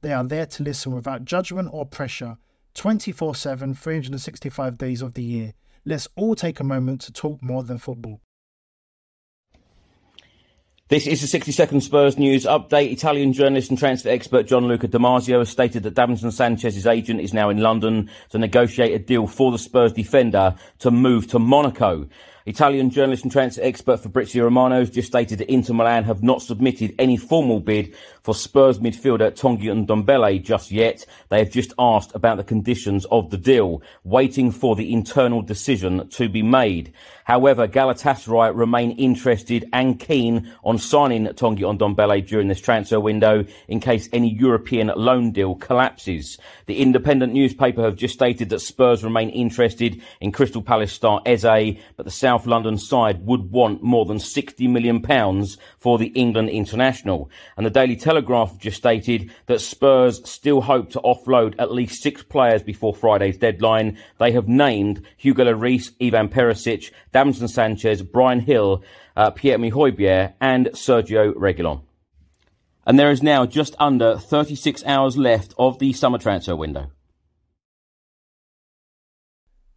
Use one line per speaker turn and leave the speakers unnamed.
They are there to listen without judgment or pressure 24 7, 365 days of the year. Let's all take a moment to talk more than football.
This is the 60 second Spurs news update. Italian journalist and transfer expert Gianluca Di Marzio has stated that Davinson Sanchez's agent is now in London to negotiate a deal for the Spurs defender to move to Monaco. Italian journalist and transfer expert Fabrizio Romano has just stated that Inter Milan have not submitted any formal bid for Spurs midfielder Tanguy and Ndombele just yet. They have just asked about the conditions of the deal, waiting for the internal decision to be made. However, Galatasaray remain interested and keen on signing Tanguy and Ndombele during this transfer window in case any European loan deal collapses. The independent newspaper have just stated that Spurs remain interested in Crystal Palace star Eze, but the South London side would want more than £60 million for the England international. And the Daily Telegraph just stated that Spurs still hope to offload at least six players before Friday's deadline. They have named Hugo Lloris, Ivan Perisic, Davinson Sanchez, Bryan Gil, uh, Pierre-Emile Højbjerg and Sergio Reguilon. And there is now just under 36 hours left of the summer transfer window.